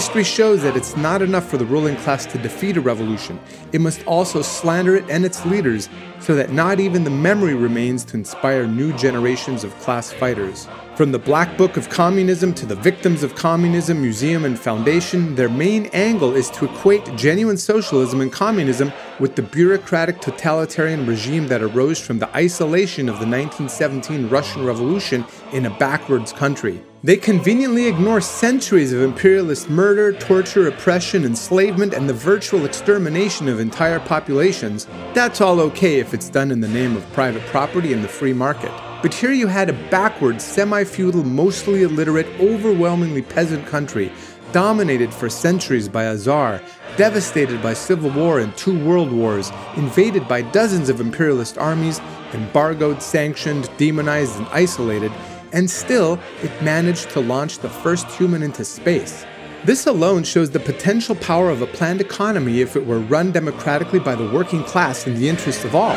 History shows that it's not enough for the ruling class to defeat a revolution, it must also slander it and its leaders so that not even the memory remains to inspire new generations of class fighters. From the Black Book of Communism to the Victims of Communism Museum and Foundation, their main angle is to equate genuine socialism and communism with the bureaucratic totalitarian regime that arose from the isolation of the 1917 Russian Revolution in a backwards country. They conveniently ignore centuries of imperialist murder, torture, oppression, enslavement, and the virtual extermination of entire populations. That's all okay if it's done in the name of private property and the free market. But here you had a backward, semi feudal, mostly illiterate, overwhelmingly peasant country, dominated for centuries by a czar, devastated by civil war and two world wars, invaded by dozens of imperialist armies, embargoed, sanctioned, demonized, and isolated, and still it managed to launch the first human into space. This alone shows the potential power of a planned economy if it were run democratically by the working class in the interests of all.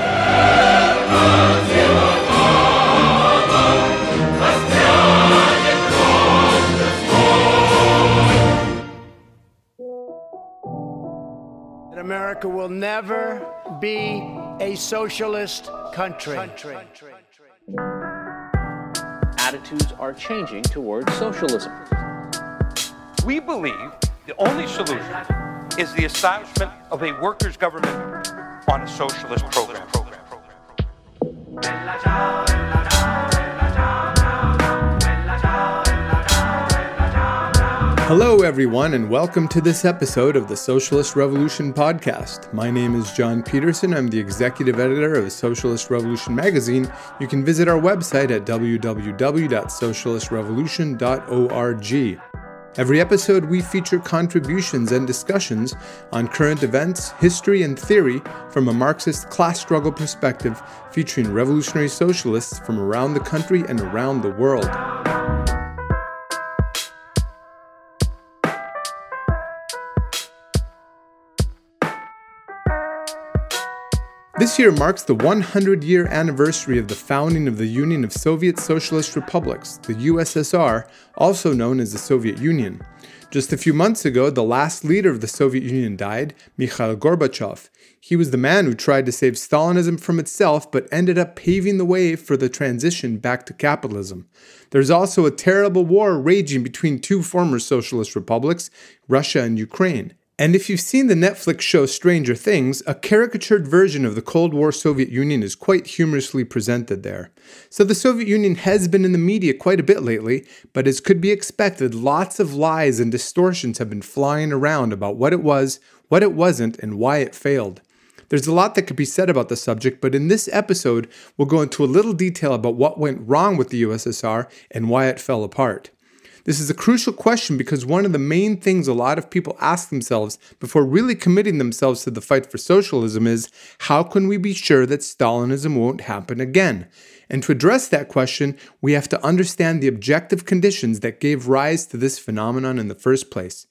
America will never be a socialist country. Attitudes are changing towards socialism. We believe the only solution is the establishment of a workers' government on a socialist program. Hello, everyone, and welcome to this episode of the Socialist Revolution podcast. My name is John Peterson. I'm the executive editor of Socialist Revolution magazine. You can visit our website at www.socialistrevolution.org. Every episode, we feature contributions and discussions on current events, history, and theory from a Marxist class struggle perspective, featuring revolutionary socialists from around the country and around the world. This year marks the 100 year anniversary of the founding of the Union of Soviet Socialist Republics, the USSR, also known as the Soviet Union. Just a few months ago, the last leader of the Soviet Union died, Mikhail Gorbachev. He was the man who tried to save Stalinism from itself but ended up paving the way for the transition back to capitalism. There's also a terrible war raging between two former socialist republics, Russia and Ukraine. And if you've seen the Netflix show Stranger Things, a caricatured version of the Cold War Soviet Union is quite humorously presented there. So the Soviet Union has been in the media quite a bit lately, but as could be expected, lots of lies and distortions have been flying around about what it was, what it wasn't, and why it failed. There's a lot that could be said about the subject, but in this episode, we'll go into a little detail about what went wrong with the USSR and why it fell apart. This is a crucial question because one of the main things a lot of people ask themselves before really committing themselves to the fight for socialism is how can we be sure that Stalinism won't happen again? And to address that question, we have to understand the objective conditions that gave rise to this phenomenon in the first place.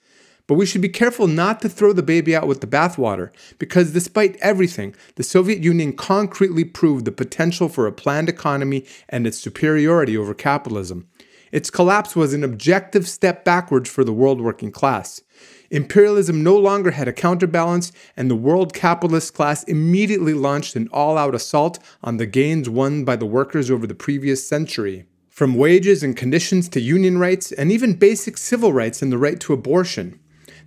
But we should be careful not to throw the baby out with the bathwater, because despite everything, the Soviet Union concretely proved the potential for a planned economy and its superiority over capitalism. Its collapse was an objective step backwards for the world working class. Imperialism no longer had a counterbalance, and the world capitalist class immediately launched an all out assault on the gains won by the workers over the previous century. From wages and conditions to union rights, and even basic civil rights and the right to abortion.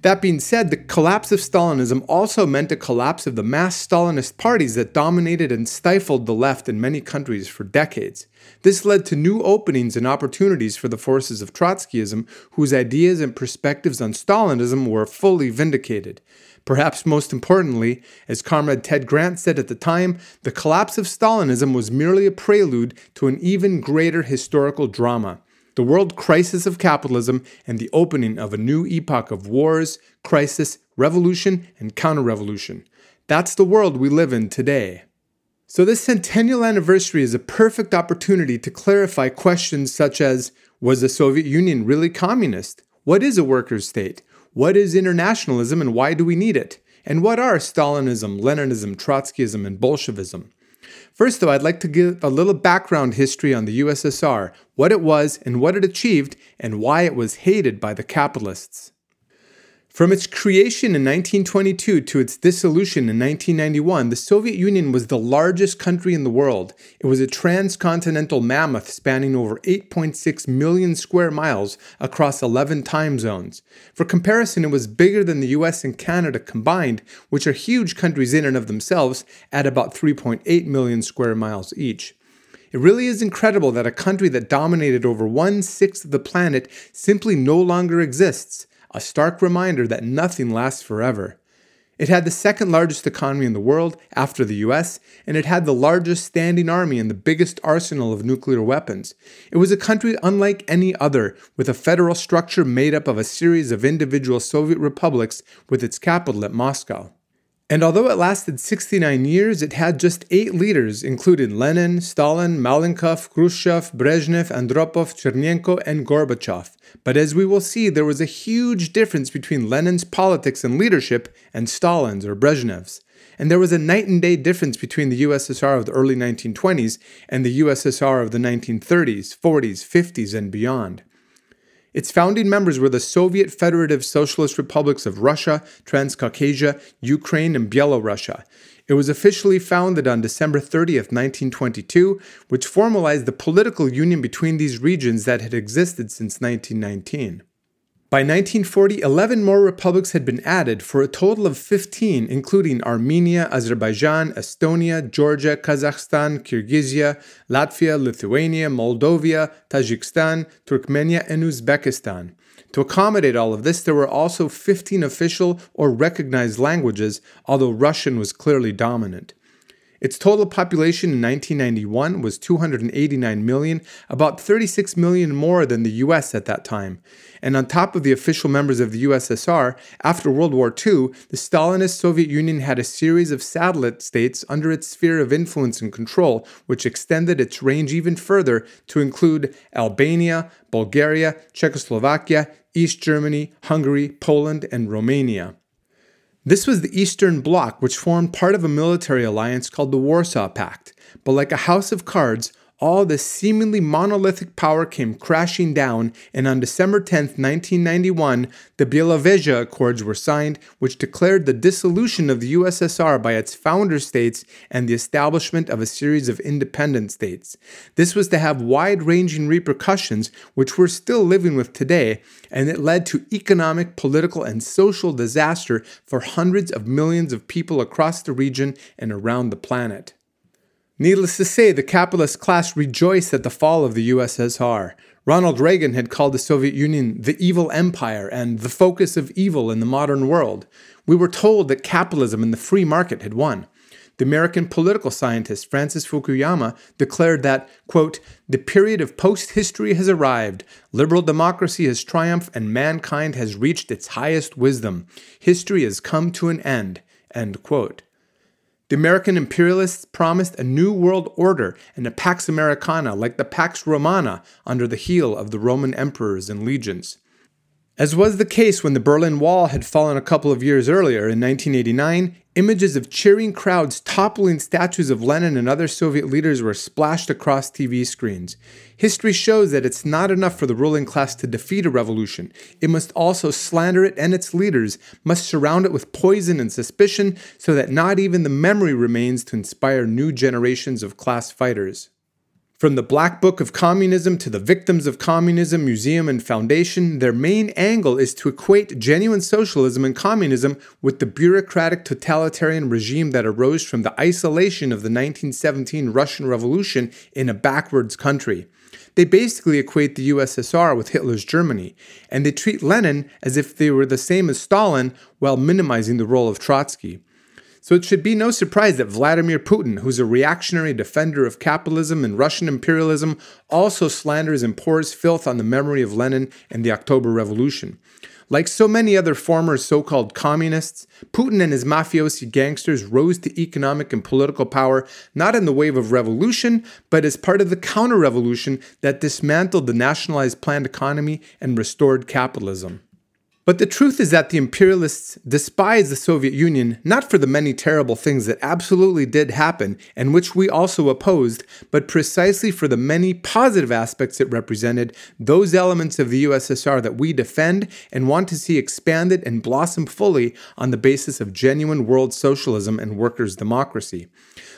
That being said, the collapse of Stalinism also meant a collapse of the mass Stalinist parties that dominated and stifled the left in many countries for decades. This led to new openings and opportunities for the forces of Trotskyism, whose ideas and perspectives on Stalinism were fully vindicated. Perhaps most importantly, as Comrade Ted Grant said at the time, the collapse of Stalinism was merely a prelude to an even greater historical drama the world crisis of capitalism, and the opening of a new epoch of wars, crisis, revolution, and counter revolution. That's the world we live in today. So, this centennial anniversary is a perfect opportunity to clarify questions such as Was the Soviet Union really communist? What is a workers' state? What is internationalism and why do we need it? And what are Stalinism, Leninism, Trotskyism, and Bolshevism? First, though, I'd like to give a little background history on the USSR, what it was and what it achieved, and why it was hated by the capitalists. From its creation in 1922 to its dissolution in 1991, the Soviet Union was the largest country in the world. It was a transcontinental mammoth spanning over 8.6 million square miles across 11 time zones. For comparison, it was bigger than the US and Canada combined, which are huge countries in and of themselves, at about 3.8 million square miles each. It really is incredible that a country that dominated over one sixth of the planet simply no longer exists a stark reminder that nothing lasts forever. It had the second largest economy in the world after the US, and it had the largest standing army and the biggest arsenal of nuclear weapons. It was a country unlike any other, with a federal structure made up of a series of individual Soviet republics with its capital at Moscow. And although it lasted 69 years, it had just eight leaders, including Lenin, Stalin, Malenkov, Khrushchev, Brezhnev, Andropov, Chernenko, and Gorbachev. But as we will see, there was a huge difference between Lenin's politics and leadership and Stalin's or Brezhnev's. And there was a night and day difference between the USSR of the early 1920s and the USSR of the 1930s, 40s, 50s, and beyond. Its founding members were the Soviet Federative Socialist Republics of Russia, Transcaucasia, Ukraine, and Byelorussia. It was officially founded on December 30th, 1922, which formalized the political union between these regions that had existed since 1919. By 1940, 11 more republics had been added for a total of 15, including Armenia, Azerbaijan, Estonia, Georgia, Kazakhstan, Kyrgyzia, Latvia, Lithuania, Moldova, Tajikistan, Turkmenia, and Uzbekistan. To accommodate all of this, there were also 15 official or recognized languages, although Russian was clearly dominant. Its total population in 1991 was 289 million, about 36 million more than the US at that time. And on top of the official members of the USSR, after World War II, the Stalinist Soviet Union had a series of satellite states under its sphere of influence and control, which extended its range even further to include Albania, Bulgaria, Czechoslovakia, East Germany, Hungary, Poland, and Romania. This was the Eastern Bloc, which formed part of a military alliance called the Warsaw Pact. But like a house of cards, all this seemingly monolithic power came crashing down, and on December 10, 1991, the Belovezha Accords were signed, which declared the dissolution of the USSR by its founder states and the establishment of a series of independent states. This was to have wide ranging repercussions, which we're still living with today, and it led to economic, political, and social disaster for hundreds of millions of people across the region and around the planet. Needless to say, the capitalist class rejoiced at the fall of the USSR. Ronald Reagan had called the Soviet Union the evil empire and the focus of evil in the modern world. We were told that capitalism and the free market had won. The American political scientist Francis Fukuyama declared that, quote, the period of post history has arrived, liberal democracy has triumphed, and mankind has reached its highest wisdom. History has come to an end, end quote. The American imperialists promised a new world order and a Pax Americana like the Pax Romana under the heel of the Roman emperors and legions. As was the case when the Berlin Wall had fallen a couple of years earlier in 1989, Images of cheering crowds toppling statues of Lenin and other Soviet leaders were splashed across TV screens. History shows that it's not enough for the ruling class to defeat a revolution. It must also slander it and its leaders, must surround it with poison and suspicion so that not even the memory remains to inspire new generations of class fighters. From the Black Book of Communism to the Victims of Communism Museum and Foundation, their main angle is to equate genuine socialism and communism with the bureaucratic totalitarian regime that arose from the isolation of the 1917 Russian Revolution in a backwards country. They basically equate the USSR with Hitler's Germany, and they treat Lenin as if they were the same as Stalin while minimizing the role of Trotsky. So it should be no surprise that Vladimir Putin, who's a reactionary defender of capitalism and Russian imperialism, also slanders and pours filth on the memory of Lenin and the October Revolution. Like so many other former so called communists, Putin and his mafiosi gangsters rose to economic and political power not in the wave of revolution, but as part of the counter revolution that dismantled the nationalized planned economy and restored capitalism. But the truth is that the imperialists despise the Soviet Union not for the many terrible things that absolutely did happen and which we also opposed, but precisely for the many positive aspects it represented, those elements of the USSR that we defend and want to see expanded and blossom fully on the basis of genuine world socialism and workers' democracy.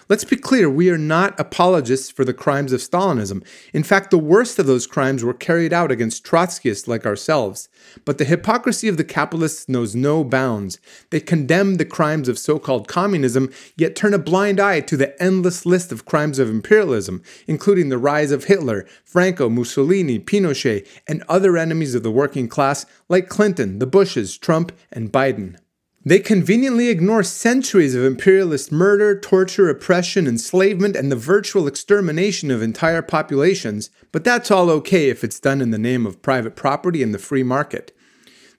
Let's be clear, we are not apologists for the crimes of Stalinism. In fact, the worst of those crimes were carried out against Trotskyists like ourselves. But the hypocrisy of the capitalists knows no bounds. They condemn the crimes of so called communism, yet turn a blind eye to the endless list of crimes of imperialism, including the rise of Hitler, Franco, Mussolini, Pinochet, and other enemies of the working class like Clinton, the Bushes, Trump, and Biden. They conveniently ignore centuries of imperialist murder, torture, oppression, enslavement, and the virtual extermination of entire populations, but that's all okay if it's done in the name of private property and the free market.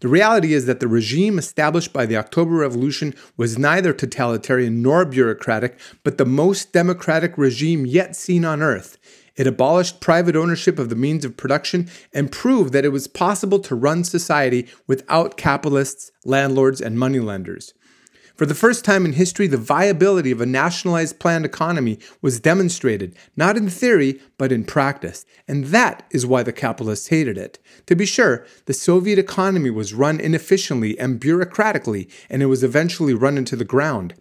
The reality is that the regime established by the October Revolution was neither totalitarian nor bureaucratic, but the most democratic regime yet seen on earth. It abolished private ownership of the means of production and proved that it was possible to run society without capitalists, landlords, and moneylenders. For the first time in history, the viability of a nationalized planned economy was demonstrated, not in theory, but in practice. And that is why the capitalists hated it. To be sure, the Soviet economy was run inefficiently and bureaucratically, and it was eventually run into the ground.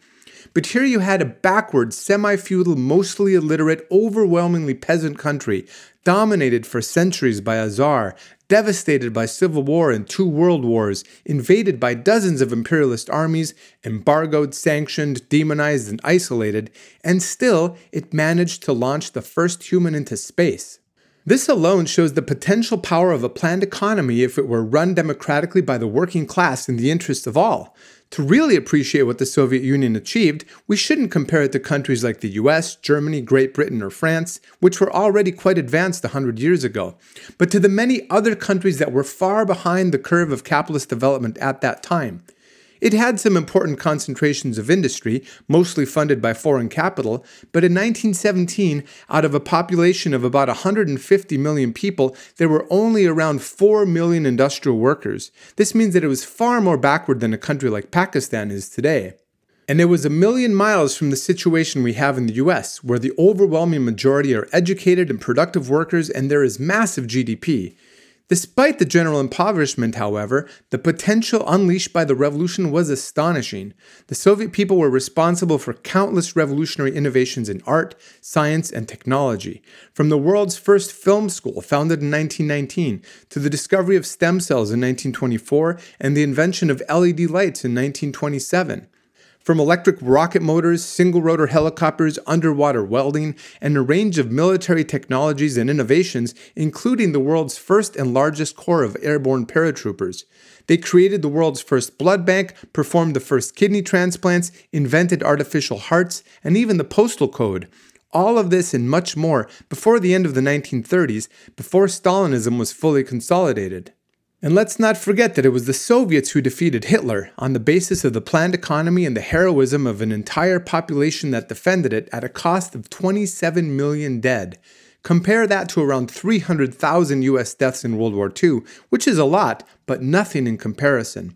But here you had a backward, semi feudal, mostly illiterate, overwhelmingly peasant country, dominated for centuries by a czar, devastated by civil war and two world wars, invaded by dozens of imperialist armies, embargoed, sanctioned, demonized, and isolated, and still it managed to launch the first human into space. This alone shows the potential power of a planned economy if it were run democratically by the working class in the interest of all. To really appreciate what the Soviet Union achieved, we shouldn't compare it to countries like the US, Germany, Great Britain, or France, which were already quite advanced 100 years ago, but to the many other countries that were far behind the curve of capitalist development at that time. It had some important concentrations of industry, mostly funded by foreign capital, but in 1917, out of a population of about 150 million people, there were only around 4 million industrial workers. This means that it was far more backward than a country like Pakistan is today. And it was a million miles from the situation we have in the US, where the overwhelming majority are educated and productive workers and there is massive GDP. Despite the general impoverishment, however, the potential unleashed by the revolution was astonishing. The Soviet people were responsible for countless revolutionary innovations in art, science, and technology. From the world's first film school, founded in 1919, to the discovery of stem cells in 1924 and the invention of LED lights in 1927. From electric rocket motors, single rotor helicopters, underwater welding, and a range of military technologies and innovations, including the world's first and largest corps of airborne paratroopers. They created the world's first blood bank, performed the first kidney transplants, invented artificial hearts, and even the postal code. All of this and much more before the end of the 1930s, before Stalinism was fully consolidated. And let's not forget that it was the Soviets who defeated Hitler on the basis of the planned economy and the heroism of an entire population that defended it at a cost of 27 million dead. Compare that to around 300,000 US deaths in World War II, which is a lot, but nothing in comparison.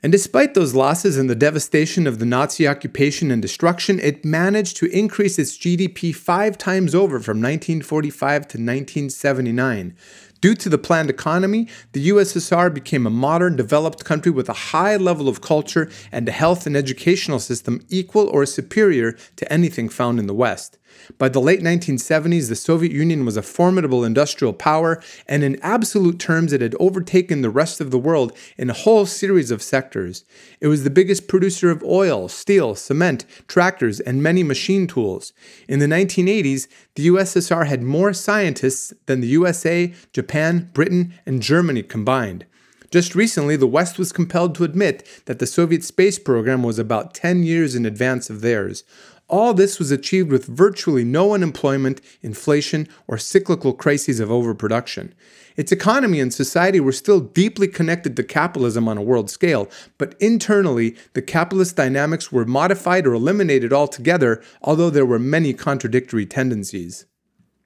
And despite those losses and the devastation of the Nazi occupation and destruction, it managed to increase its GDP five times over from 1945 to 1979. Due to the planned economy, the USSR became a modern, developed country with a high level of culture and a health and educational system equal or superior to anything found in the West. By the late 1970s, the Soviet Union was a formidable industrial power, and in absolute terms, it had overtaken the rest of the world in a whole series of sectors. It was the biggest producer of oil, steel, cement, tractors, and many machine tools. In the 1980s, the USSR had more scientists than the USA, Japan, Britain, and Germany combined. Just recently, the West was compelled to admit that the Soviet space program was about 10 years in advance of theirs. All this was achieved with virtually no unemployment, inflation, or cyclical crises of overproduction. Its economy and society were still deeply connected to capitalism on a world scale, but internally, the capitalist dynamics were modified or eliminated altogether, although there were many contradictory tendencies.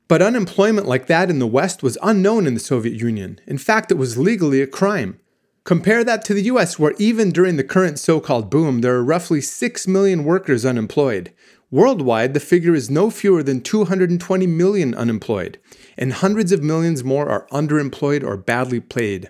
But unemployment like that in the West was unknown in the Soviet Union. In fact, it was legally a crime. Compare that to the US, where even during the current so called boom, there are roughly 6 million workers unemployed. Worldwide, the figure is no fewer than 220 million unemployed, and hundreds of millions more are underemployed or badly paid.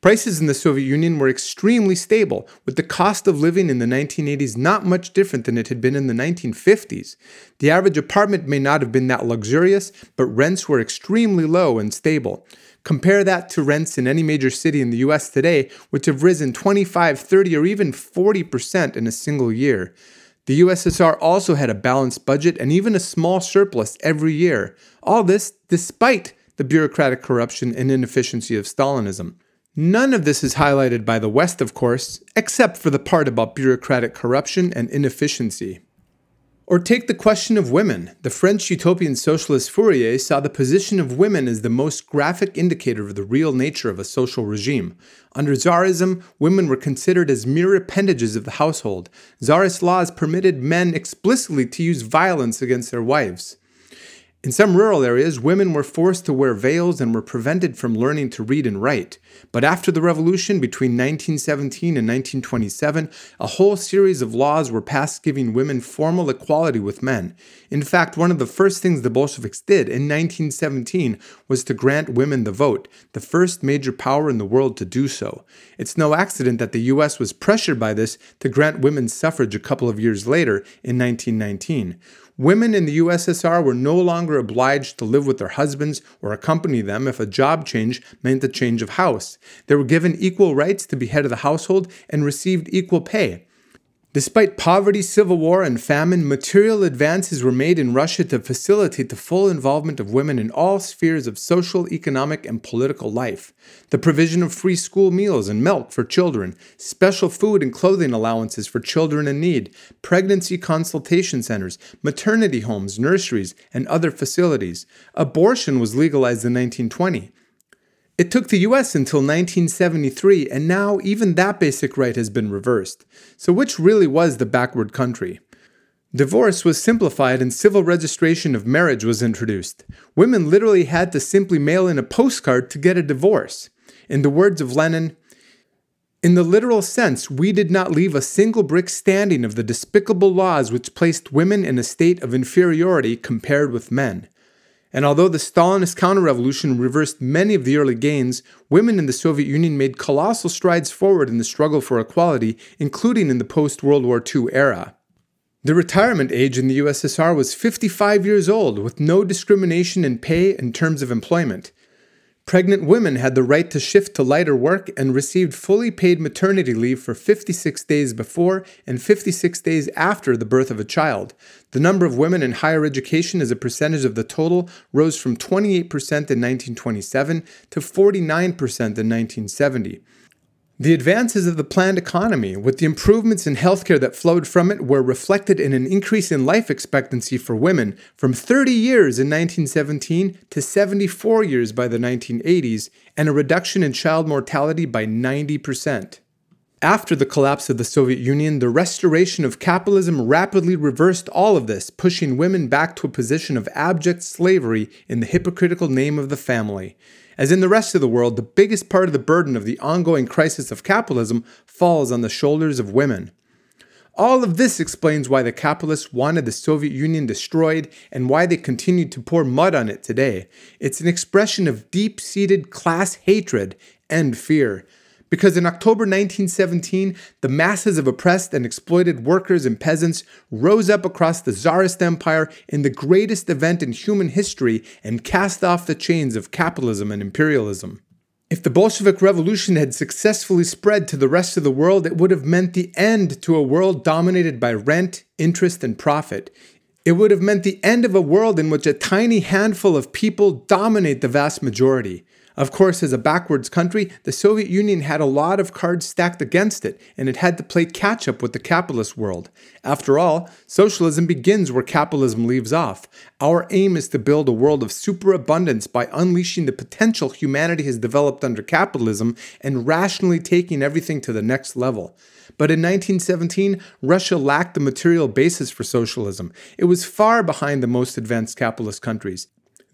Prices in the Soviet Union were extremely stable, with the cost of living in the 1980s not much different than it had been in the 1950s. The average apartment may not have been that luxurious, but rents were extremely low and stable. Compare that to rents in any major city in the US today, which have risen 25, 30, or even 40% in a single year. The USSR also had a balanced budget and even a small surplus every year. All this despite the bureaucratic corruption and inefficiency of Stalinism. None of this is highlighted by the West, of course, except for the part about bureaucratic corruption and inefficiency. Or take the question of women. The French utopian socialist Fourier saw the position of women as the most graphic indicator of the real nature of a social regime. Under Tsarism, women were considered as mere appendages of the household. Tsarist laws permitted men explicitly to use violence against their wives. In some rural areas, women were forced to wear veils and were prevented from learning to read and write. But after the revolution between 1917 and 1927, a whole series of laws were passed giving women formal equality with men. In fact, one of the first things the Bolsheviks did in 1917 was to grant women the vote, the first major power in the world to do so. It's no accident that the US was pressured by this to grant women suffrage a couple of years later in 1919. Women in the USSR were no longer obliged to live with their husbands or accompany them if a job change meant a change of house. They were given equal rights to be head of the household and received equal pay. Despite poverty, civil war, and famine, material advances were made in Russia to facilitate the full involvement of women in all spheres of social, economic, and political life. The provision of free school meals and milk for children, special food and clothing allowances for children in need, pregnancy consultation centers, maternity homes, nurseries, and other facilities. Abortion was legalized in 1920. It took the US until 1973, and now even that basic right has been reversed. So, which really was the backward country? Divorce was simplified and civil registration of marriage was introduced. Women literally had to simply mail in a postcard to get a divorce. In the words of Lenin, in the literal sense, we did not leave a single brick standing of the despicable laws which placed women in a state of inferiority compared with men. And although the Stalinist counter-revolution reversed many of the early gains, women in the Soviet Union made colossal strides forward in the struggle for equality, including in the post-World War II era. The retirement age in the USSR was 55 years old, with no discrimination in pay and terms of employment. Pregnant women had the right to shift to lighter work and received fully paid maternity leave for 56 days before and 56 days after the birth of a child. The number of women in higher education as a percentage of the total rose from 28% in 1927 to 49% in 1970. The advances of the planned economy, with the improvements in healthcare that flowed from it, were reflected in an increase in life expectancy for women from 30 years in 1917 to 74 years by the 1980s, and a reduction in child mortality by 90%. After the collapse of the Soviet Union, the restoration of capitalism rapidly reversed all of this, pushing women back to a position of abject slavery in the hypocritical name of the family. As in the rest of the world, the biggest part of the burden of the ongoing crisis of capitalism falls on the shoulders of women. All of this explains why the capitalists wanted the Soviet Union destroyed and why they continue to pour mud on it today. It's an expression of deep seated class hatred and fear. Because in October 1917, the masses of oppressed and exploited workers and peasants rose up across the Tsarist Empire in the greatest event in human history and cast off the chains of capitalism and imperialism. If the Bolshevik Revolution had successfully spread to the rest of the world, it would have meant the end to a world dominated by rent, interest, and profit. It would have meant the end of a world in which a tiny handful of people dominate the vast majority. Of course, as a backwards country, the Soviet Union had a lot of cards stacked against it, and it had to play catch up with the capitalist world. After all, socialism begins where capitalism leaves off. Our aim is to build a world of superabundance by unleashing the potential humanity has developed under capitalism and rationally taking everything to the next level. But in 1917, Russia lacked the material basis for socialism. It was far behind the most advanced capitalist countries.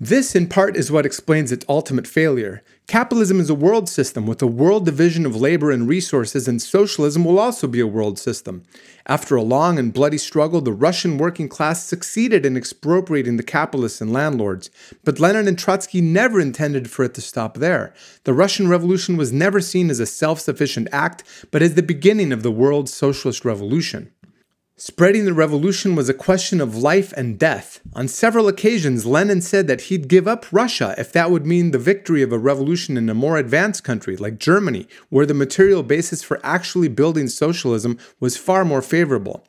This, in part, is what explains its ultimate failure. Capitalism is a world system with a world division of labor and resources, and socialism will also be a world system. After a long and bloody struggle, the Russian working class succeeded in expropriating the capitalists and landlords. But Lenin and Trotsky never intended for it to stop there. The Russian Revolution was never seen as a self sufficient act, but as the beginning of the world's socialist revolution. Spreading the revolution was a question of life and death. On several occasions, Lenin said that he'd give up Russia if that would mean the victory of a revolution in a more advanced country like Germany, where the material basis for actually building socialism was far more favorable.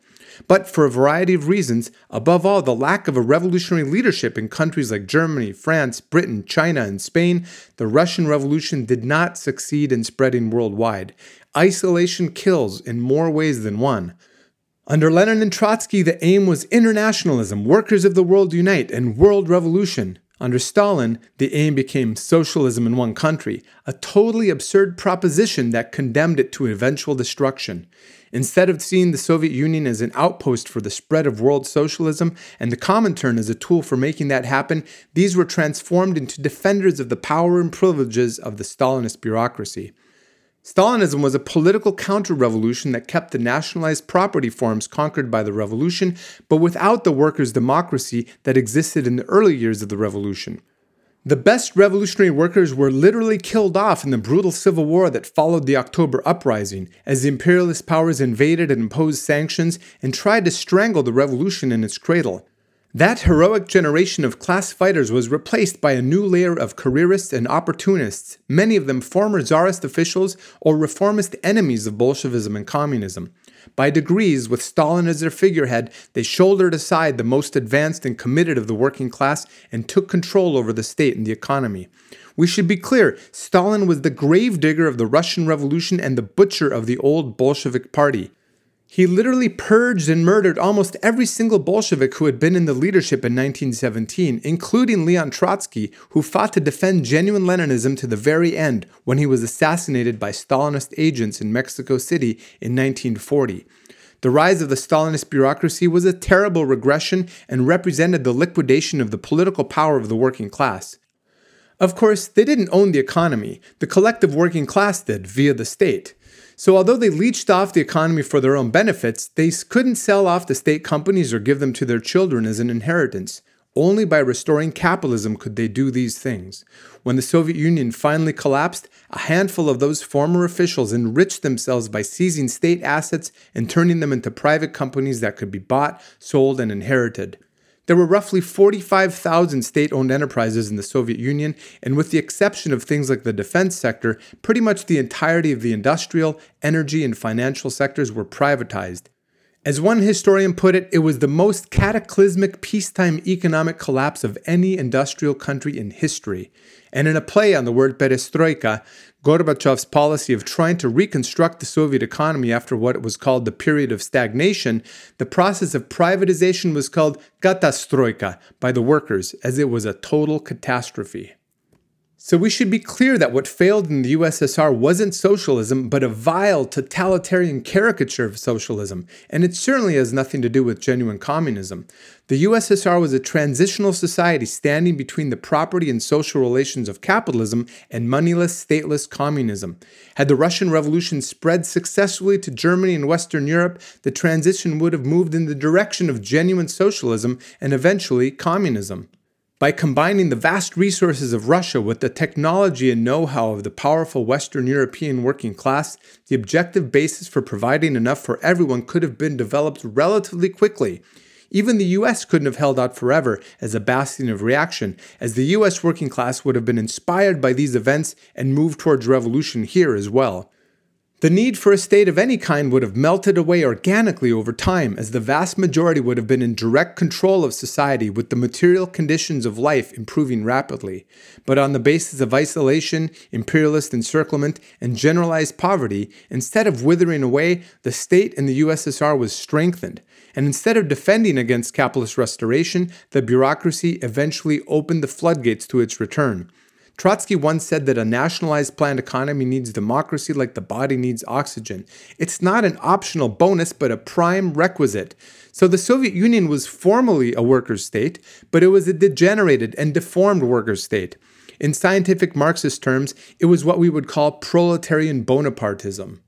But for a variety of reasons, above all the lack of a revolutionary leadership in countries like Germany, France, Britain, China, and Spain, the Russian Revolution did not succeed in spreading worldwide. Isolation kills in more ways than one. Under Lenin and Trotsky, the aim was internationalism, workers of the world unite, and world revolution. Under Stalin, the aim became socialism in one country, a totally absurd proposition that condemned it to eventual destruction. Instead of seeing the Soviet Union as an outpost for the spread of world socialism and the Comintern as a tool for making that happen, these were transformed into defenders of the power and privileges of the Stalinist bureaucracy. Stalinism was a political counter revolution that kept the nationalized property forms conquered by the revolution, but without the workers' democracy that existed in the early years of the revolution. The best revolutionary workers were literally killed off in the brutal civil war that followed the October uprising, as the imperialist powers invaded and imposed sanctions and tried to strangle the revolution in its cradle. That heroic generation of class fighters was replaced by a new layer of careerists and opportunists, many of them former czarist officials or reformist enemies of Bolshevism and communism. By degrees, with Stalin as their figurehead, they shouldered aside the most advanced and committed of the working class and took control over the state and the economy. We should be clear Stalin was the gravedigger of the Russian Revolution and the butcher of the old Bolshevik party. He literally purged and murdered almost every single Bolshevik who had been in the leadership in 1917, including Leon Trotsky, who fought to defend genuine Leninism to the very end when he was assassinated by Stalinist agents in Mexico City in 1940. The rise of the Stalinist bureaucracy was a terrible regression and represented the liquidation of the political power of the working class. Of course, they didn't own the economy, the collective working class did via the state. So, although they leached off the economy for their own benefits, they couldn't sell off the state companies or give them to their children as an inheritance. Only by restoring capitalism could they do these things. When the Soviet Union finally collapsed, a handful of those former officials enriched themselves by seizing state assets and turning them into private companies that could be bought, sold, and inherited. There were roughly 45,000 state owned enterprises in the Soviet Union, and with the exception of things like the defense sector, pretty much the entirety of the industrial, energy, and financial sectors were privatized. As one historian put it, it was the most cataclysmic peacetime economic collapse of any industrial country in history. And in a play on the word perestroika, Gorbachev's policy of trying to reconstruct the Soviet economy after what was called the period of stagnation, the process of privatization was called katastroika by the workers, as it was a total catastrophe. So we should be clear that what failed in the USSR wasn't socialism, but a vile, totalitarian caricature of socialism, and it certainly has nothing to do with genuine communism. The USSR was a transitional society standing between the property and social relations of capitalism and moneyless, stateless communism. Had the Russian Revolution spread successfully to Germany and Western Europe, the transition would have moved in the direction of genuine socialism and eventually communism. By combining the vast resources of Russia with the technology and know how of the powerful Western European working class, the objective basis for providing enough for everyone could have been developed relatively quickly. Even the US couldn't have held out forever as a bastion of reaction, as the US working class would have been inspired by these events and moved towards revolution here as well. The need for a state of any kind would have melted away organically over time, as the vast majority would have been in direct control of society, with the material conditions of life improving rapidly. But on the basis of isolation, imperialist encirclement, and generalized poverty, instead of withering away, the state in the USSR was strengthened. And instead of defending against capitalist restoration, the bureaucracy eventually opened the floodgates to its return. Trotsky once said that a nationalized planned economy needs democracy like the body needs oxygen. It's not an optional bonus, but a prime requisite. So the Soviet Union was formally a workers' state, but it was a degenerated and deformed workers' state. In scientific Marxist terms, it was what we would call proletarian Bonapartism.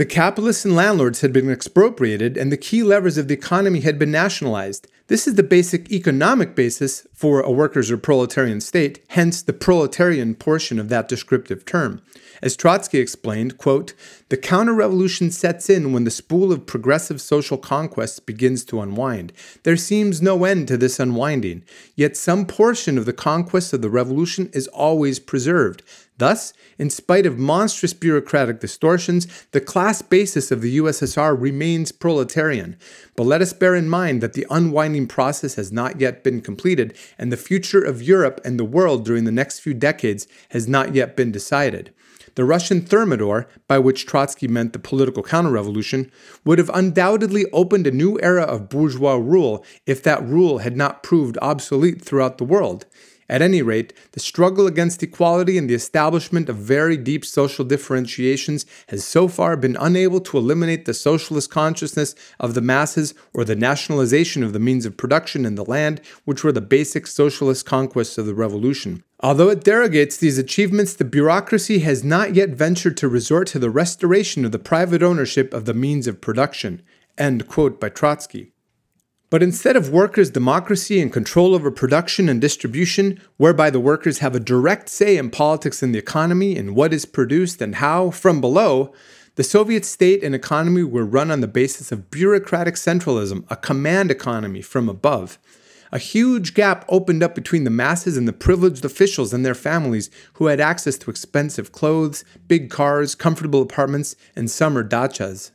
The capitalists and landlords had been expropriated, and the key levers of the economy had been nationalized. This is the basic economic basis for a workers' or proletarian state, hence the proletarian portion of that descriptive term. As Trotsky explained, quote, the counter-revolution sets in when the spool of progressive social conquests begins to unwind. There seems no end to this unwinding, yet some portion of the conquest of the revolution is always preserved. Thus, in spite of monstrous bureaucratic distortions, the class basis of the USSR remains proletarian. But let us bear in mind that the unwinding process has not yet been completed, and the future of Europe and the world during the next few decades has not yet been decided. The Russian Thermidor, by which Trotsky meant the political counter-revolution, would have undoubtedly opened a new era of bourgeois rule if that rule had not proved obsolete throughout the world. At any rate, the struggle against equality and the establishment of very deep social differentiations has so far been unable to eliminate the socialist consciousness of the masses or the nationalization of the means of production and the land, which were the basic socialist conquests of the revolution. Although it derogates these achievements, the bureaucracy has not yet ventured to resort to the restoration of the private ownership of the means of production. End quote by Trotsky. But instead of workers' democracy and control over production and distribution, whereby the workers have a direct say in politics and the economy and what is produced and how from below, the Soviet state and economy were run on the basis of bureaucratic centralism, a command economy from above. A huge gap opened up between the masses and the privileged officials and their families who had access to expensive clothes, big cars, comfortable apartments, and summer dachas.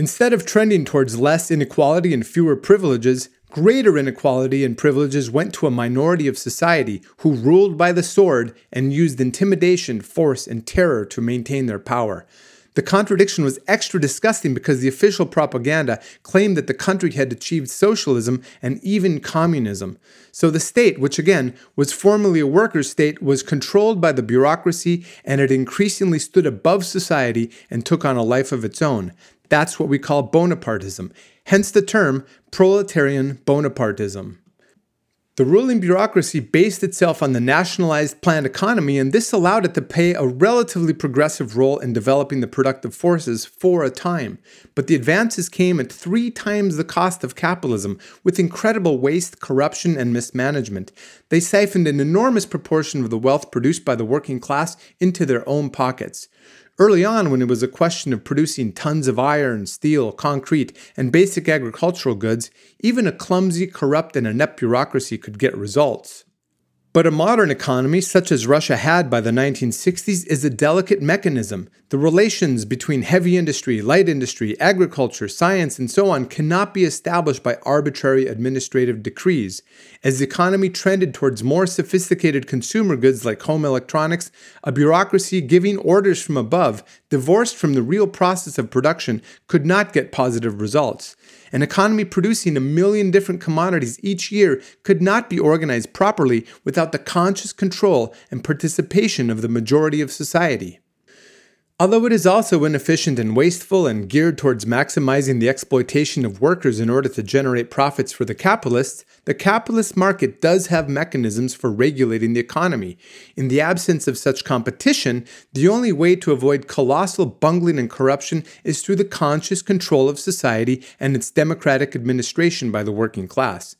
Instead of trending towards less inequality and fewer privileges, greater inequality and privileges went to a minority of society who ruled by the sword and used intimidation, force, and terror to maintain their power. The contradiction was extra disgusting because the official propaganda claimed that the country had achieved socialism and even communism. So the state, which again was formerly a workers' state, was controlled by the bureaucracy and it increasingly stood above society and took on a life of its own. That's what we call Bonapartism, hence the term proletarian Bonapartism. The ruling bureaucracy based itself on the nationalized planned economy, and this allowed it to play a relatively progressive role in developing the productive forces for a time. But the advances came at three times the cost of capitalism, with incredible waste, corruption, and mismanagement. They siphoned an enormous proportion of the wealth produced by the working class into their own pockets. Early on, when it was a question of producing tons of iron, steel, concrete, and basic agricultural goods, even a clumsy, corrupt, and inept bureaucracy could get results. But a modern economy, such as Russia had by the 1960s, is a delicate mechanism. The relations between heavy industry, light industry, agriculture, science, and so on cannot be established by arbitrary administrative decrees. As the economy trended towards more sophisticated consumer goods like home electronics, a bureaucracy giving orders from above, divorced from the real process of production, could not get positive results. An economy producing a million different commodities each year could not be organized properly without the conscious control and participation of the majority of society. Although it is also inefficient and wasteful and geared towards maximizing the exploitation of workers in order to generate profits for the capitalists, the capitalist market does have mechanisms for regulating the economy. In the absence of such competition, the only way to avoid colossal bungling and corruption is through the conscious control of society and its democratic administration by the working class.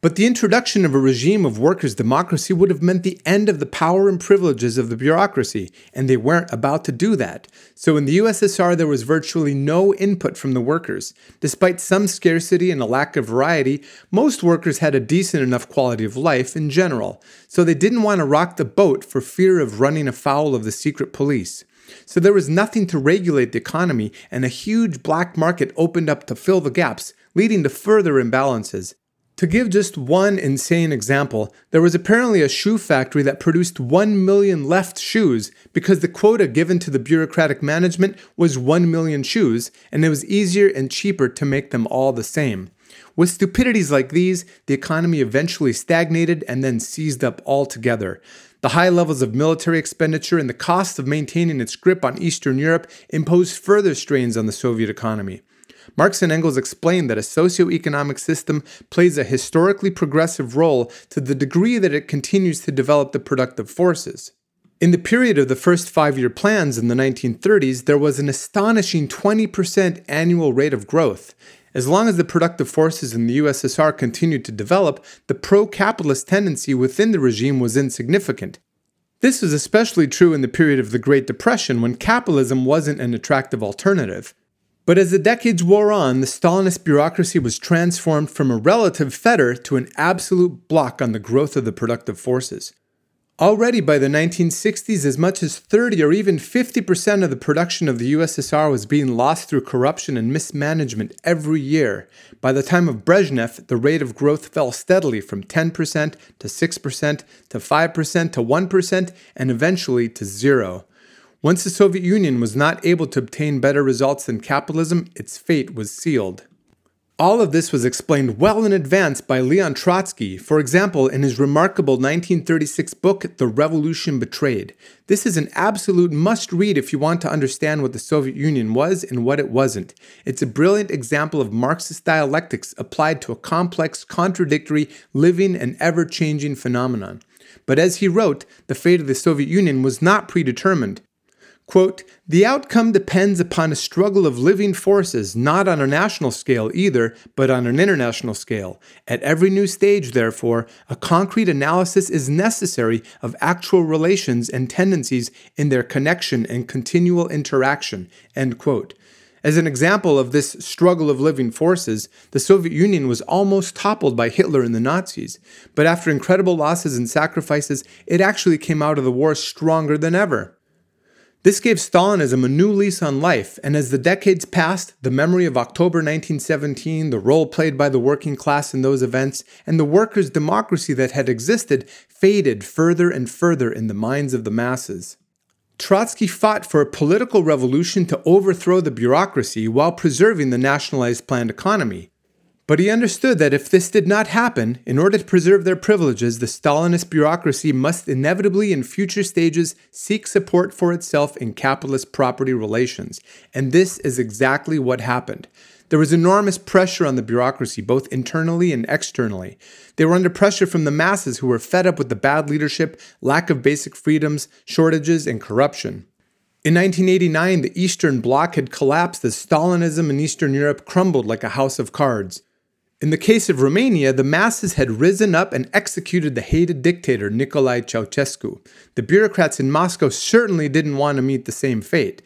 But the introduction of a regime of workers' democracy would have meant the end of the power and privileges of the bureaucracy, and they weren't about to do that. So in the USSR, there was virtually no input from the workers. Despite some scarcity and a lack of variety, most workers had a decent enough quality of life in general, so they didn't want to rock the boat for fear of running afoul of the secret police. So there was nothing to regulate the economy, and a huge black market opened up to fill the gaps, leading to further imbalances. To give just one insane example, there was apparently a shoe factory that produced 1 million left shoes because the quota given to the bureaucratic management was 1 million shoes, and it was easier and cheaper to make them all the same. With stupidities like these, the economy eventually stagnated and then seized up altogether. The high levels of military expenditure and the cost of maintaining its grip on Eastern Europe imposed further strains on the Soviet economy. Marx and Engels explained that a socio-economic system plays a historically progressive role to the degree that it continues to develop the productive forces. In the period of the first five year plans in the 1930s, there was an astonishing 20% annual rate of growth. As long as the productive forces in the USSR continued to develop, the pro capitalist tendency within the regime was insignificant. This was especially true in the period of the Great Depression when capitalism wasn't an attractive alternative. But as the decades wore on, the Stalinist bureaucracy was transformed from a relative fetter to an absolute block on the growth of the productive forces. Already by the 1960s, as much as 30 or even 50% of the production of the USSR was being lost through corruption and mismanagement every year. By the time of Brezhnev, the rate of growth fell steadily from 10% to 6% to 5% to 1% and eventually to zero. Once the Soviet Union was not able to obtain better results than capitalism, its fate was sealed. All of this was explained well in advance by Leon Trotsky, for example, in his remarkable 1936 book, The Revolution Betrayed. This is an absolute must read if you want to understand what the Soviet Union was and what it wasn't. It's a brilliant example of Marxist dialectics applied to a complex, contradictory, living, and ever changing phenomenon. But as he wrote, the fate of the Soviet Union was not predetermined. Quote, the outcome depends upon a struggle of living forces, not on a national scale either, but on an international scale. At every new stage, therefore, a concrete analysis is necessary of actual relations and tendencies in their connection and continual interaction. End quote. As an example of this struggle of living forces, the Soviet Union was almost toppled by Hitler and the Nazis. But after incredible losses and sacrifices, it actually came out of the war stronger than ever. This gave Stalinism a new lease on life, and as the decades passed, the memory of October 1917, the role played by the working class in those events, and the workers' democracy that had existed faded further and further in the minds of the masses. Trotsky fought for a political revolution to overthrow the bureaucracy while preserving the nationalized planned economy. But he understood that if this did not happen, in order to preserve their privileges, the Stalinist bureaucracy must inevitably in future stages seek support for itself in capitalist property relations. And this is exactly what happened. There was enormous pressure on the bureaucracy, both internally and externally. They were under pressure from the masses who were fed up with the bad leadership, lack of basic freedoms, shortages, and corruption. In 1989, the Eastern Bloc had collapsed as Stalinism in Eastern Europe crumbled like a house of cards. In the case of Romania, the masses had risen up and executed the hated dictator Nicolae Ceausescu. The bureaucrats in Moscow certainly didn't want to meet the same fate.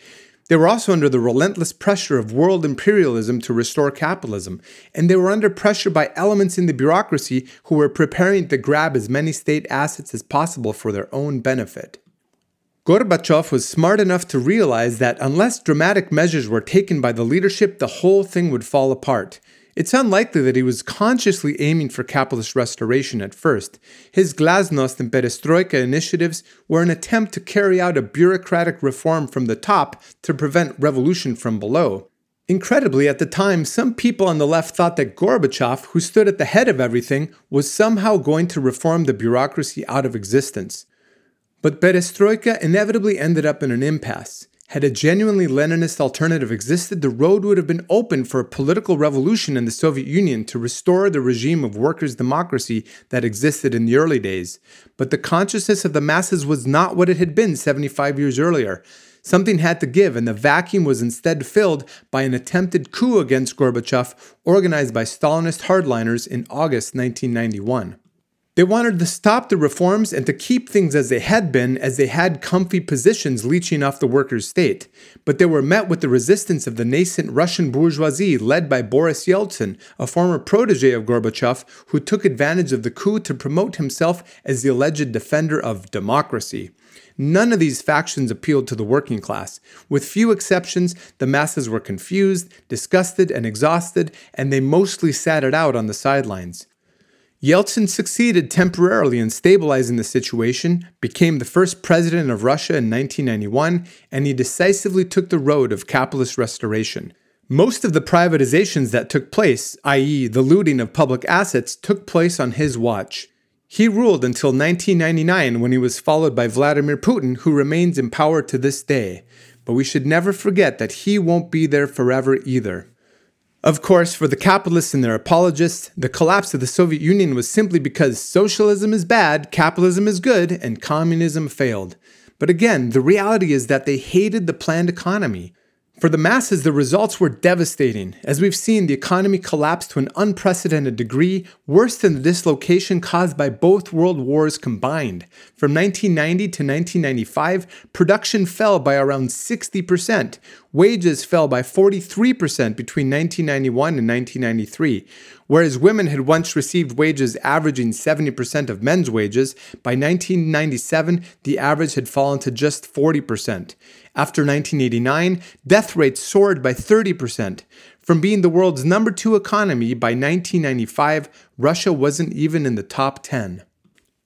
They were also under the relentless pressure of world imperialism to restore capitalism, and they were under pressure by elements in the bureaucracy who were preparing to grab as many state assets as possible for their own benefit. Gorbachev was smart enough to realize that unless dramatic measures were taken by the leadership, the whole thing would fall apart. It's unlikely that he was consciously aiming for capitalist restoration at first. His glasnost and perestroika initiatives were an attempt to carry out a bureaucratic reform from the top to prevent revolution from below. Incredibly, at the time, some people on the left thought that Gorbachev, who stood at the head of everything, was somehow going to reform the bureaucracy out of existence. But perestroika inevitably ended up in an impasse. Had a genuinely Leninist alternative existed, the road would have been open for a political revolution in the Soviet Union to restore the regime of workers' democracy that existed in the early days. But the consciousness of the masses was not what it had been 75 years earlier. Something had to give, and the vacuum was instead filled by an attempted coup against Gorbachev organized by Stalinist hardliners in August 1991. They wanted to stop the reforms and to keep things as they had been, as they had comfy positions leeching off the workers' state. But they were met with the resistance of the nascent Russian bourgeoisie led by Boris Yeltsin, a former protege of Gorbachev, who took advantage of the coup to promote himself as the alleged defender of democracy. None of these factions appealed to the working class. With few exceptions, the masses were confused, disgusted, and exhausted, and they mostly sat it out on the sidelines. Yeltsin succeeded temporarily in stabilizing the situation, became the first president of Russia in 1991, and he decisively took the road of capitalist restoration. Most of the privatizations that took place, i.e., the looting of public assets, took place on his watch. He ruled until 1999 when he was followed by Vladimir Putin, who remains in power to this day. But we should never forget that he won't be there forever either. Of course, for the capitalists and their apologists, the collapse of the Soviet Union was simply because socialism is bad, capitalism is good, and communism failed. But again, the reality is that they hated the planned economy. For the masses, the results were devastating. As we've seen, the economy collapsed to an unprecedented degree, worse than the dislocation caused by both world wars combined. From 1990 to 1995, production fell by around 60%. Wages fell by 43% between 1991 and 1993. Whereas women had once received wages averaging 70% of men's wages, by 1997, the average had fallen to just 40%. After 1989, death rates soared by 30%. From being the world's number two economy by 1995, Russia wasn't even in the top 10.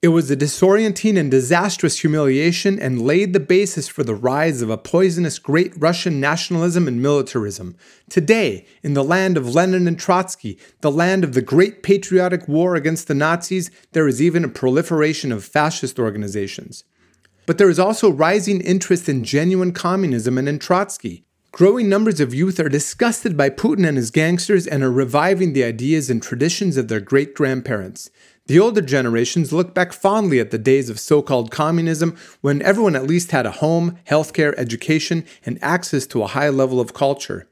It was a disorienting and disastrous humiliation and laid the basis for the rise of a poisonous great Russian nationalism and militarism. Today, in the land of Lenin and Trotsky, the land of the great patriotic war against the Nazis, there is even a proliferation of fascist organizations. But there is also rising interest in genuine communism and in Trotsky. Growing numbers of youth are disgusted by Putin and his gangsters and are reviving the ideas and traditions of their great grandparents. The older generations look back fondly at the days of so called communism when everyone at least had a home, healthcare, education, and access to a high level of culture.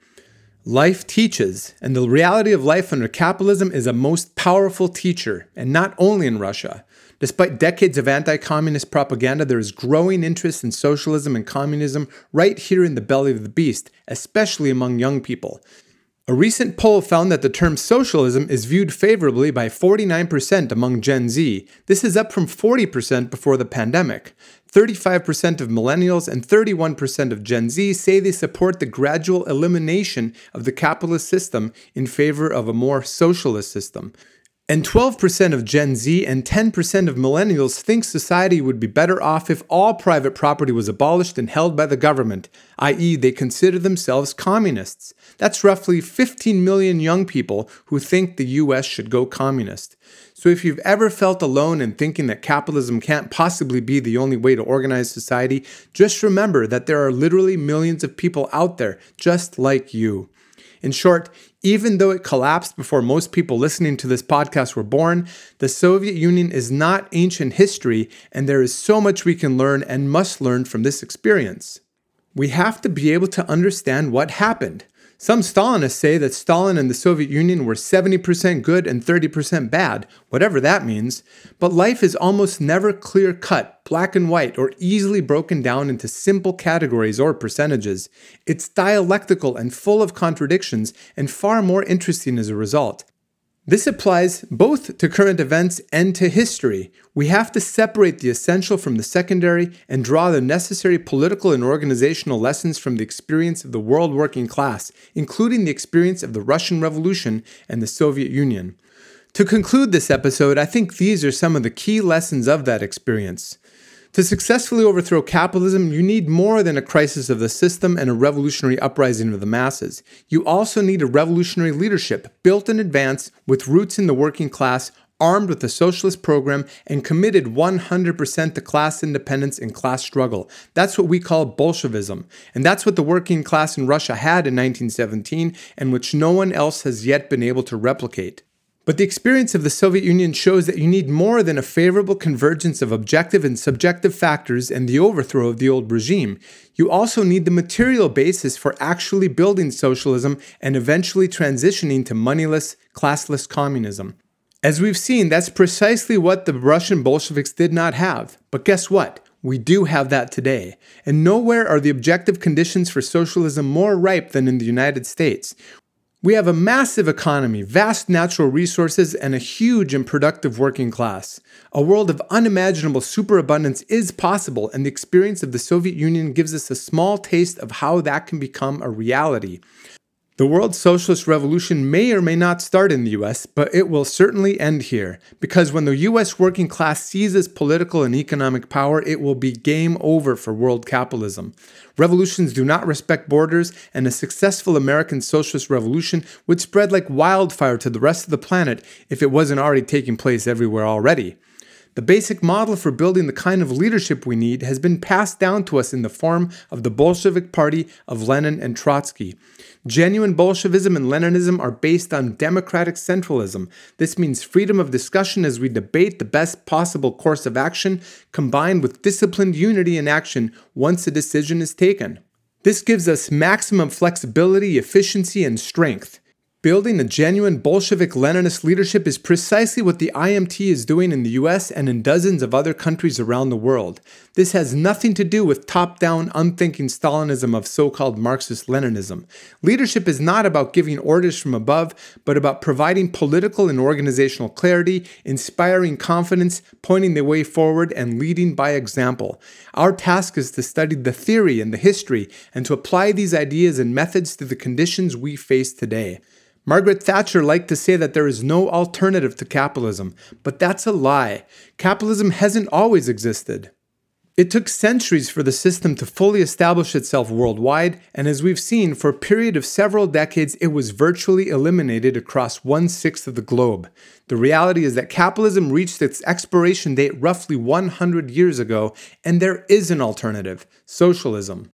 Life teaches, and the reality of life under capitalism is a most powerful teacher, and not only in Russia. Despite decades of anti communist propaganda, there is growing interest in socialism and communism right here in the belly of the beast, especially among young people. A recent poll found that the term socialism is viewed favorably by 49% among Gen Z. This is up from 40% before the pandemic. 35% of millennials and 31% of Gen Z say they support the gradual elimination of the capitalist system in favor of a more socialist system. And 12% of Gen Z and 10% of millennials think society would be better off if all private property was abolished and held by the government, i.e., they consider themselves communists. That's roughly 15 million young people who think the US should go communist. So if you've ever felt alone in thinking that capitalism can't possibly be the only way to organize society, just remember that there are literally millions of people out there just like you. In short, even though it collapsed before most people listening to this podcast were born, the Soviet Union is not ancient history, and there is so much we can learn and must learn from this experience. We have to be able to understand what happened. Some Stalinists say that Stalin and the Soviet Union were 70% good and 30% bad, whatever that means, but life is almost never clear cut, black and white, or easily broken down into simple categories or percentages. It's dialectical and full of contradictions, and far more interesting as a result. This applies both to current events and to history. We have to separate the essential from the secondary and draw the necessary political and organizational lessons from the experience of the world working class, including the experience of the Russian Revolution and the Soviet Union. To conclude this episode, I think these are some of the key lessons of that experience. To successfully overthrow capitalism, you need more than a crisis of the system and a revolutionary uprising of the masses. You also need a revolutionary leadership built in advance with roots in the working class, armed with a socialist program, and committed 100% to class independence and class struggle. That's what we call Bolshevism. And that's what the working class in Russia had in 1917 and which no one else has yet been able to replicate. But the experience of the Soviet Union shows that you need more than a favorable convergence of objective and subjective factors and the overthrow of the old regime. You also need the material basis for actually building socialism and eventually transitioning to moneyless, classless communism. As we've seen, that's precisely what the Russian Bolsheviks did not have. But guess what? We do have that today. And nowhere are the objective conditions for socialism more ripe than in the United States. We have a massive economy, vast natural resources, and a huge and productive working class. A world of unimaginable superabundance is possible, and the experience of the Soviet Union gives us a small taste of how that can become a reality. The world socialist revolution may or may not start in the US, but it will certainly end here. Because when the US working class seizes political and economic power, it will be game over for world capitalism. Revolutions do not respect borders, and a successful American socialist revolution would spread like wildfire to the rest of the planet if it wasn't already taking place everywhere already. The basic model for building the kind of leadership we need has been passed down to us in the form of the Bolshevik Party of Lenin and Trotsky. Genuine Bolshevism and Leninism are based on democratic centralism. This means freedom of discussion as we debate the best possible course of action, combined with disciplined unity in action once a decision is taken. This gives us maximum flexibility, efficiency, and strength. Building a genuine Bolshevik Leninist leadership is precisely what the IMT is doing in the US and in dozens of other countries around the world. This has nothing to do with top down, unthinking Stalinism of so called Marxist Leninism. Leadership is not about giving orders from above, but about providing political and organizational clarity, inspiring confidence, pointing the way forward, and leading by example. Our task is to study the theory and the history and to apply these ideas and methods to the conditions we face today. Margaret Thatcher liked to say that there is no alternative to capitalism, but that's a lie. Capitalism hasn't always existed. It took centuries for the system to fully establish itself worldwide, and as we've seen, for a period of several decades, it was virtually eliminated across one sixth of the globe. The reality is that capitalism reached its expiration date roughly 100 years ago, and there is an alternative socialism.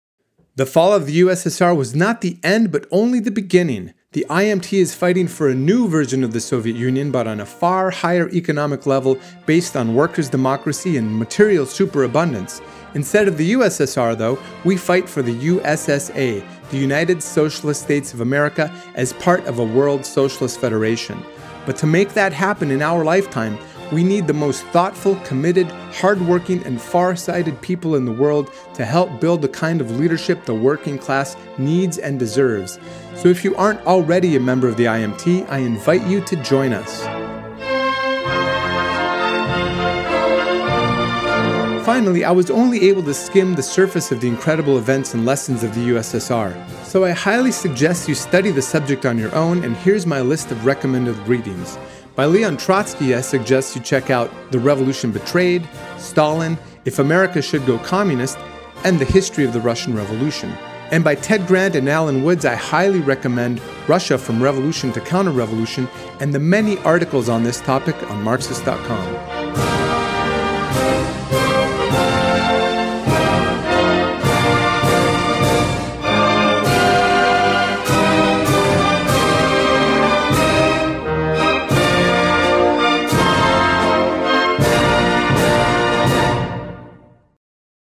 The fall of the USSR was not the end, but only the beginning. The IMT is fighting for a new version of the Soviet Union, but on a far higher economic level based on workers' democracy and material superabundance. Instead of the USSR, though, we fight for the USSA, the United Socialist States of America, as part of a world socialist federation. But to make that happen in our lifetime, we need the most thoughtful, committed, hardworking, and far sighted people in the world to help build the kind of leadership the working class needs and deserves. So if you aren't already a member of the IMT, I invite you to join us. Finally, I was only able to skim the surface of the incredible events and lessons of the USSR, so I highly suggest you study the subject on your own, and here's my list of recommended readings. By Leon Trotsky, I suggest you check out The Revolution Betrayed, Stalin, If America Should Go Communist, and The History of the Russian Revolution. And by Ted Grant and Alan Woods, I highly recommend Russia from Revolution to Counter Revolution and the many articles on this topic on Marxist.com.